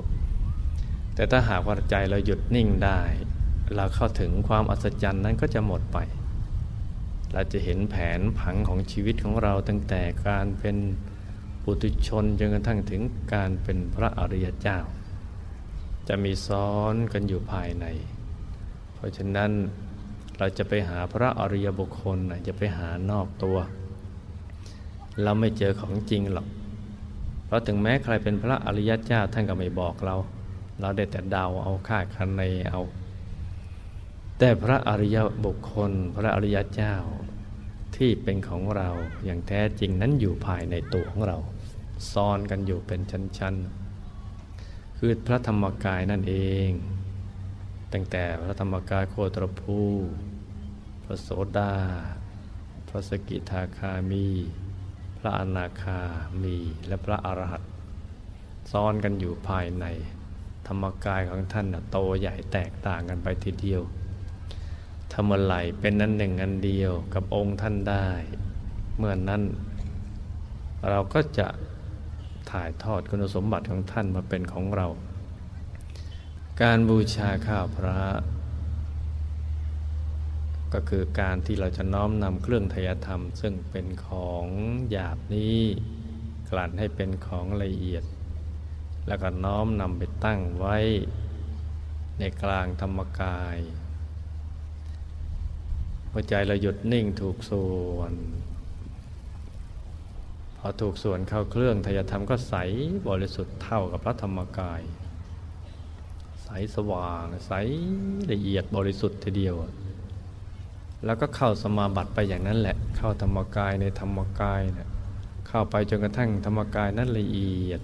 แต่ถ้าหากว่าใจเราหยุดนิ่งได้ เราเข้าถึงความอัศจรรย์นั้นก็จะหมดไป เราจะเห็นแผนผังของชีวิตของเราตั้งแต่การเป็นปุถุชนจนกระทั่งถึงการเป็นพระอริยเจ้า จะมีซ้อนกันอยู่ภายใน เพราะฉะนั้น เราจะไปหาพระอริยบุคคลจะไปหานอกตัว เราไม่เจอของจริงหรอก เพราะถึงแม้ใครเป็นพระอริยเจ้าท่านก็ไม่บอกเรา เราได้แต่เดาเอาคาดคะเนเอา แต่พระอริยบุคคล พระอริยเจ้าที่เป็นของเราอย่างแท้จริงนั้นอยู่ภายในตัวของเราซ้อนกันอยู่เป็นชั้นๆ คือพระธรรมกายนั่นเอง ตั้งแต่พระธรรมกายโคตรภู ระโสดา พระสกิทาคามี พระอนาคามี และพระอรหันต์ซ้อนกันอยู่ภายใน ธรรมกายของท่านนะโตใหญ่แตกต่างกันไปทีเดียวทำอะไรเป็นนั้นหนึ่งอันเดียวกับองค์ท่านได้ เมื่อนนั้น เราก็จะถ่ายทอดคุณสมบัติของท่านมาเป็นของเรา การบูชาข้าวพระ ก็คือการที่เราจะน้อมนำเครื่องทยธรรม ซึ่งเป็นของหยาบนี้กลั่นให้เป็นของละเอียด แล้วก็น้อมนำไปตั้งไว้ในกลางธรรมกายหัวใจเราหยุดนิ่งถูกส่วน พอถูกส่วนเข้าเครื่องทยธรรมก็ใสบริสุทธิ์เท่ากับพระธรรมกาย ใสสว่างใสละเอียดบริสุทธิ์ทีเดียว แล้วก็เข้าสมาบัติไปอย่างนั้นแหละ เข้าธรรมกายในธรรมกายเนะี่ยเข้าไปจนกระทั่งธรรมกายนั้นละเอียด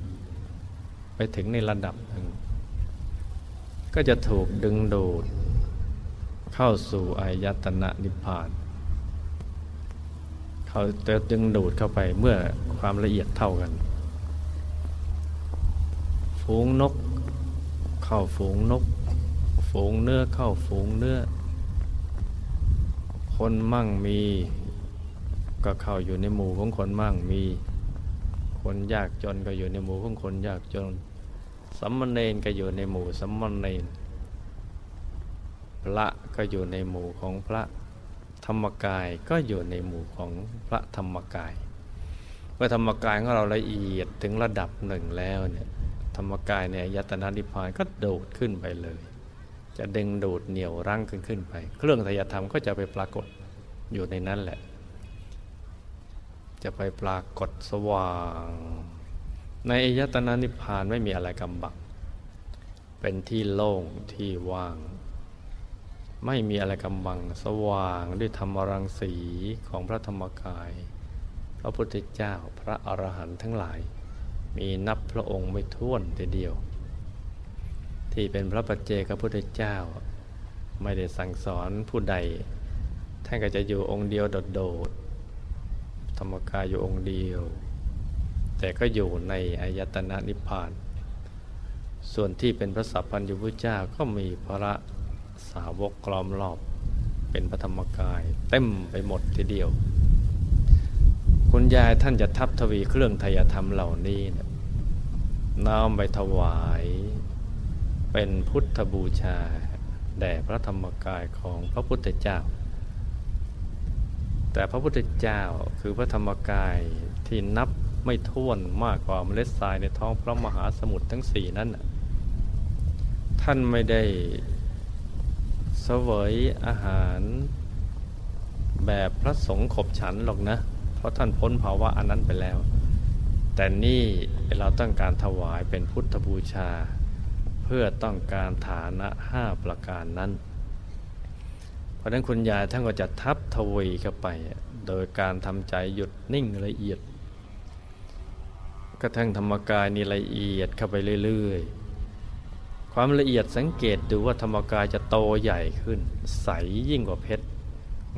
ไปถึงในระดับหนึ่ง ก็จะถูกดึงดูด เข้าสู่อายตนะนิพพาน เขาจะดึงดูดเข้าไปเมื่อความละเอียดเท่ากัน ฝูงนก เข้าฝูงนก ฝูงเนื้อเข้าฝูงเนื้อ คนมั่งมี ก็เข้าอยู่ในหมู่ของคนมั่งมี คนยากจนก็อยู่ในหมู่ของคนยากจนสัมมเนนก็อยู่ในหมู่สัมมเนนพระก็อยู่ในหมู่ของพระธรรมกายก็อยู่ในหมู่ของพระธรรมกายเมื่อธรรมกายของเราละเอียดถึงระดับหนึ่งแล้วเนี่ยธรรมกายในยตนานิพพานก็โดดขึ้นไปเลย จะดึงดูดเหนี่ยวรั้งขึ้นขึ้นไป เครื่องทยธรรมก็จะไปปรากฏอยู่ในนั้นแหละ จะไปปรากฏสว่าง ในอายตนานิพพานไม่มีอะไรกำบังเป็นที่โล่งที่ว่าง ไม่มีอะไรกำบังสว่างด้วยธรรมรังสีของพระธรรมกาย พระพุทธเจ้าพระอรหันต์ทั้งหลาย มีนับพระองค์ไม่ท้วนเดียว ที่เป็นพระปัจเจกพุทธเจ้า ไม่ได้สั่งสอนผู้ใด ท่านก็จะอยู่องค์เดียวโดดๆธรรมกายอยู่องค์เดียว แต่ก็อยู่ในอายตนะนิพพาน ส่วนที่เป็นพระสัพพัญญุพุทธเจ้าก็มีพระสาวกกล้อมรอบ เป็นพระธรรมกาย เต็มไปหมดทีเดียว คุณยายท่านจะทับทวีเครื่องทยธรรมเหล่านี้นะน้อมไปถวาย เป็นพุทธบูชา แด่พระธรรมกายของพระพุทธเจ้า แต่พระพุทธเจ้าคือพระธรรมกายที่นับไม่ท้วนมากกว่าเมล็ดทรายในท้องพระมหาสมุทรทั้งสี่นั้น ท่านไม่ได้เสวยอาหารแบบพระสงฆ์ขบฉันหรอกนะ เพราะท่านพ้นภาวะอันนั้นไปแล้ว แต่นี่เราต้องการถวายเป็นพุทธบูชา เพื่อต้องการฐานะห้าประการนั้น เพราะนั้นคุณยายท่านก็จะทับทวีเข้าไป โดยการทำใจหยุดนิ่งละเอียด กระทั่งธรรมกายนี่ละเอียดเข้าไปเรื่อยๆ ความละเอียดสังเกตดูว่าธรรมกายจะโตใหญ่ขึ้น ใสยิ่งกว่าเพชร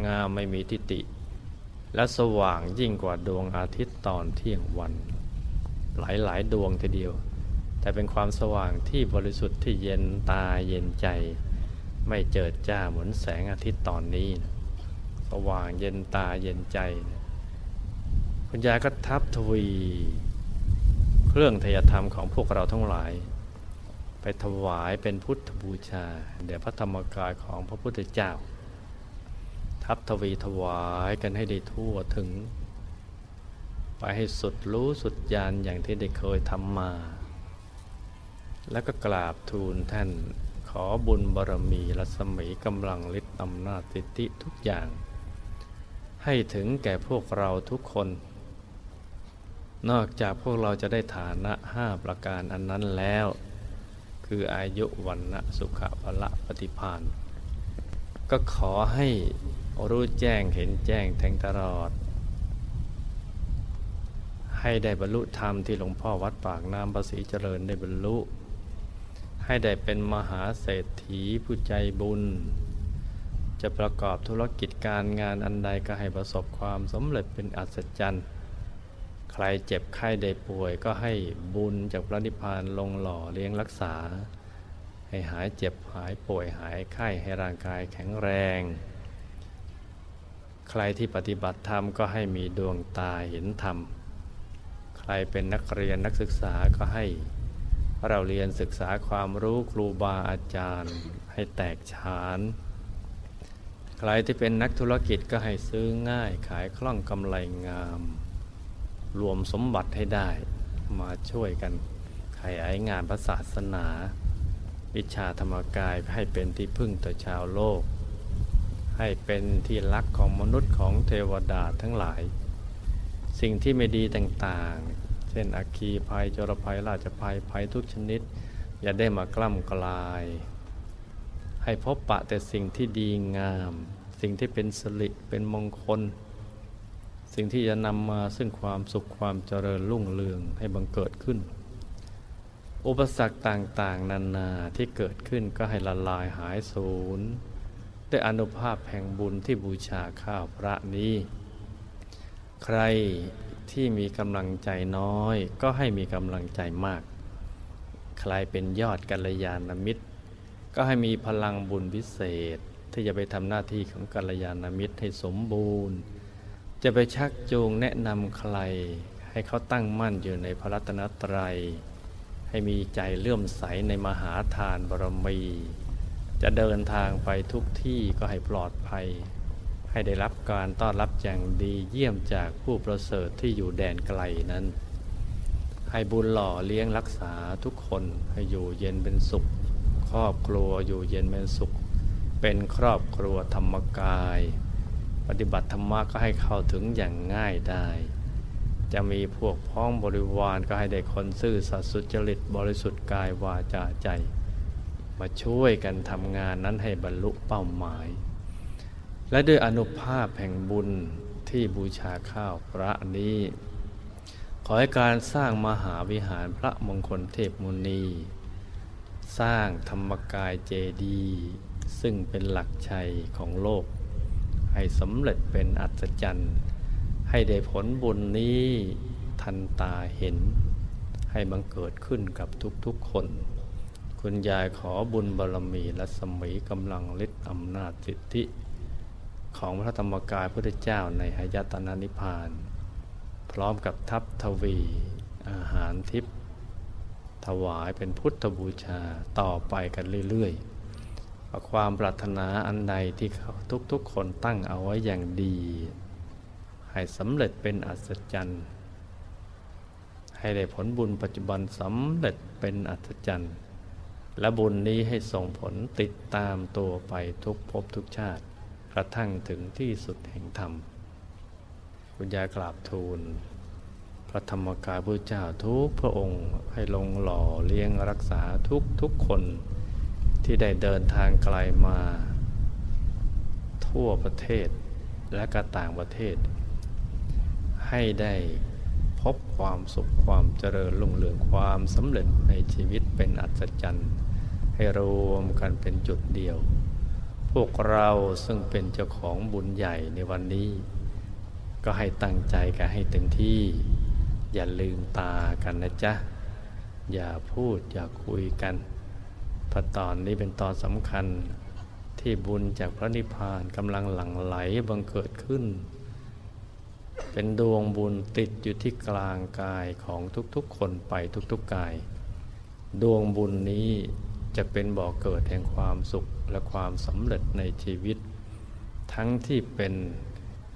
งามไม่มีทิฏฐิและสว่างยิ่งกว่าดวงอาทิตย์ตอนเที่ยงวัน หลายหลายดวงทีเดียว แต่เป็นความสว่างที่บริสุทธิ์ที่เย็นตาเย็นใจ ไม่เจิดจ้าเหมือนแสงอาทิตย์ตอนนี้นะสว่างเย็นตาเย็นใจนะคุณยายก็ทับทวี เครื่องทยธรรมของพวกเราทั้งหลาย ไปถวายเป็นพุทธบูชาแด่พระธรรมกายของพระพุทธเจ้า ทับทวีถวายกันให้ได้ทั่วถึง ไปให้สุดรู้สุดญาณอย่างที่ได้เคยทำมา แล้วก็กราบทูลท่านขอบุญบารมีรัศมีกำลังฤทธิ์อำนาจสิทธิทุกอย่าง ให้ถึงแก่พวกเราทุกคน นอกจากพวกเราจะได้ฐานะห้าประการอันนั้นแล้ว คืออายุวันนะสุขภละปฏิพานก็ขอให้รู้แจ้งเห็นแจ้งแทงตลอด ให้ได้บรรลุธรรมที่หลวงพ่อวัดปากน้ำประสีเจริญได้บรรลุ ให้ได้เป็นมหาเศรษฐีผู้ใจบุญ จะประกอบธุรกิจการงานอันใดก็ให้ประสบความสำเร็จเป็นอัศจรรย์ ใครเจ็บไข้ได้ป่วยก็ให้บุญจากพระนิพพานลงหล่อเลี้ยงรักษา ให้หายเจ็บหายป่วยหายไข้ให้ร่างกายแข็งแรง ใครที่ปฏิบัติธรรมก็ให้มีดวงตาเห็นธรรม ใครเป็นนักเรียนนักศึกษาก็ให้ เราเรียนศึกษาความรู้ครูบาอาจารย์ให้แตกฉาน ใครที่เป็นนักธุรกิจก็ให้ซื้อง่ายขายคล่องกำไรงาม รวมสมบัติให้ได้มาช่วยกันขยายงานพระศาสนา วิชาธรรมกายให้เป็นที่พึ่งต่อชาวโลก ให้เป็นที่รักของมนุษย์ของเทวดาทั้งหลาย สิ่งที่ไม่ดีต่างๆ ช่นอัคคีภัยจรภัยราชภัยภัยทุกชนิด อย่าได้มากล้ำกลาย ให้พบปะแต่สิ่งที่ดีงาม สิ่งที่เป็นสิริเป็นมงคล สิ่งที่จะนำมาซึ่งความสุขความเจริญรุ่งเรืองให้บังเกิดขึ้น อุปสรรคต่างๆ นานาที่เกิดขึ้นก็ให้ละลายหายสูญด้วยอนุภาพแห่งบุญที่บูชาข้าวพระนี้ ใคร ที่มีกำลังใจน้อย ก็ให้มีกำลังใจมาก ใครเป็นยอดกัลยาณมิตร ก็ให้มีพลังบุญพิเศษ ที่จะไปทำหน้าที่ของกัลยาณมิตรให้สมบูรณ์ จะไปชักจูงแนะนำใคร ให้เขาตั้งมั่นอยู่ในพระรัตนตรัย ให้มีใจเลื่อมใสในมหาทานบารมี จะเดินทางไปทุกที่ก็ให้ปลอดภัย ให้ได้รับการต้อนรับอย่างดีเยี่ยมจากผู้ประเสริฐที่อยู่แดนไกลนั้น ให้บุญหล่อเลี้ยงรักษาทุกคนให้อยู่เย็นเป็นสุข ครอบครัวอยู่เย็นเป็นสุข เป็นครอบครัวธรรมกาย ปฏิบัติธรรมะก็ให้เข้าถึงอย่างง่ายได้ จะมีพวกพ้องบริวารก็ให้ได้คนซื่อสัตย์สุจริตบริสุทธิ์กายวาจาใจ มาช่วยกันทำงานนั้นให้บรรลุเป้าหมาย และด้วยอนุภาพแห่งบุญที่บูชาข้าวพระนี้ ขอให้การสร้างมหาวิหารพระมงคลเทพมุนี สร้างธรรมกายเจดีซึ่งเป็นหลักชัยของโลก ให้สำเร็จเป็นอัศจรรย์ให้ได้ผลบุญนี้ทันตาเห็น ให้บังเกิดขึ้นกับทุกๆคน คุณยายขอบุญบารมีและสมีกำลังฤทธิ์อำนาจสิทธิ ของพระธรรมกายพุทธเจ้าในหายตนานิพาน พร้อมกับทัพทวีอาหารทิพย์ถวายเป็นพุทธบูชาต่อไปกันเรื่อยๆความปรารถนาอันใดที่ทุกๆคนตั้งเอาไว้อย่างดี ให้สำเร็จเป็นอัศจรรย์ ให้ได้ผลบุญปัจจุบันสำเร็จเป็นอัศจรรย์ และบุญนี้ให้ส่งผลติดตามตัวไปทุกภพทุกชาติ กระทั่งถึงที่สุดแห่งธรรม คุณยายกราบทูล พระธรรมกายพระเจ้าทุกพระองค์ให้ลงหล่อเลี้ยงรักษาทุกทุกคนที่ได้เดินทางไกลมา ทั่วประเทศและก็ต่างประเทศ ให้ได้พบความสุขความเจริญรุ่งเรืองความสำเร็จในชีวิตเป็นอัศจรรย์ ให้รวมกันเป็นจุดเดียว พวกเราซึ่งเป็นเจ้าของบุญใหญ่ในวันนี้ ก็ให้ตั้งใจกันให้เต็มที่ อย่าลืมตากันนะจ๊ะ อย่าพูดอย่าคุยกันพระตอนนี้เป็นตอนสำคัญที่บุญจากพระนิพพานกำลังหลั่งไหลบังเกิดขึ้น เป็นดวงบุญติดอยู่ที่กลางกายของทุกๆคนไปทุกๆกาย ดวงบุญนี้ จะเป็นบ่อกเกิดแห่งความสุขและความสำเร็จในชีวิต ทั้งที่เป็น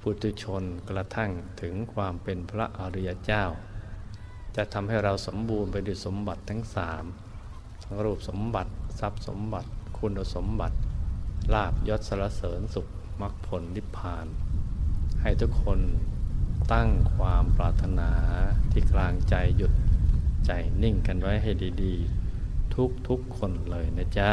ปุถุชนกระทั่งถึงความเป็นพระอริยเจ้า จะทำให้เราสมบูรณ์ไปด้วยสมบัติทั้งสามทั้งรูปสมบัติ ทรัพย์สมบัติ คุณสมบัติลาบยศสารเสริญสุขมรรคผลนิพพาน ให้ทุกคนตั้งความปรารถนาที่กลางใจหยุดใจนิ่งกันไว้ให้ดี ๆ ทุกๆคนเลยนะจ๊ะ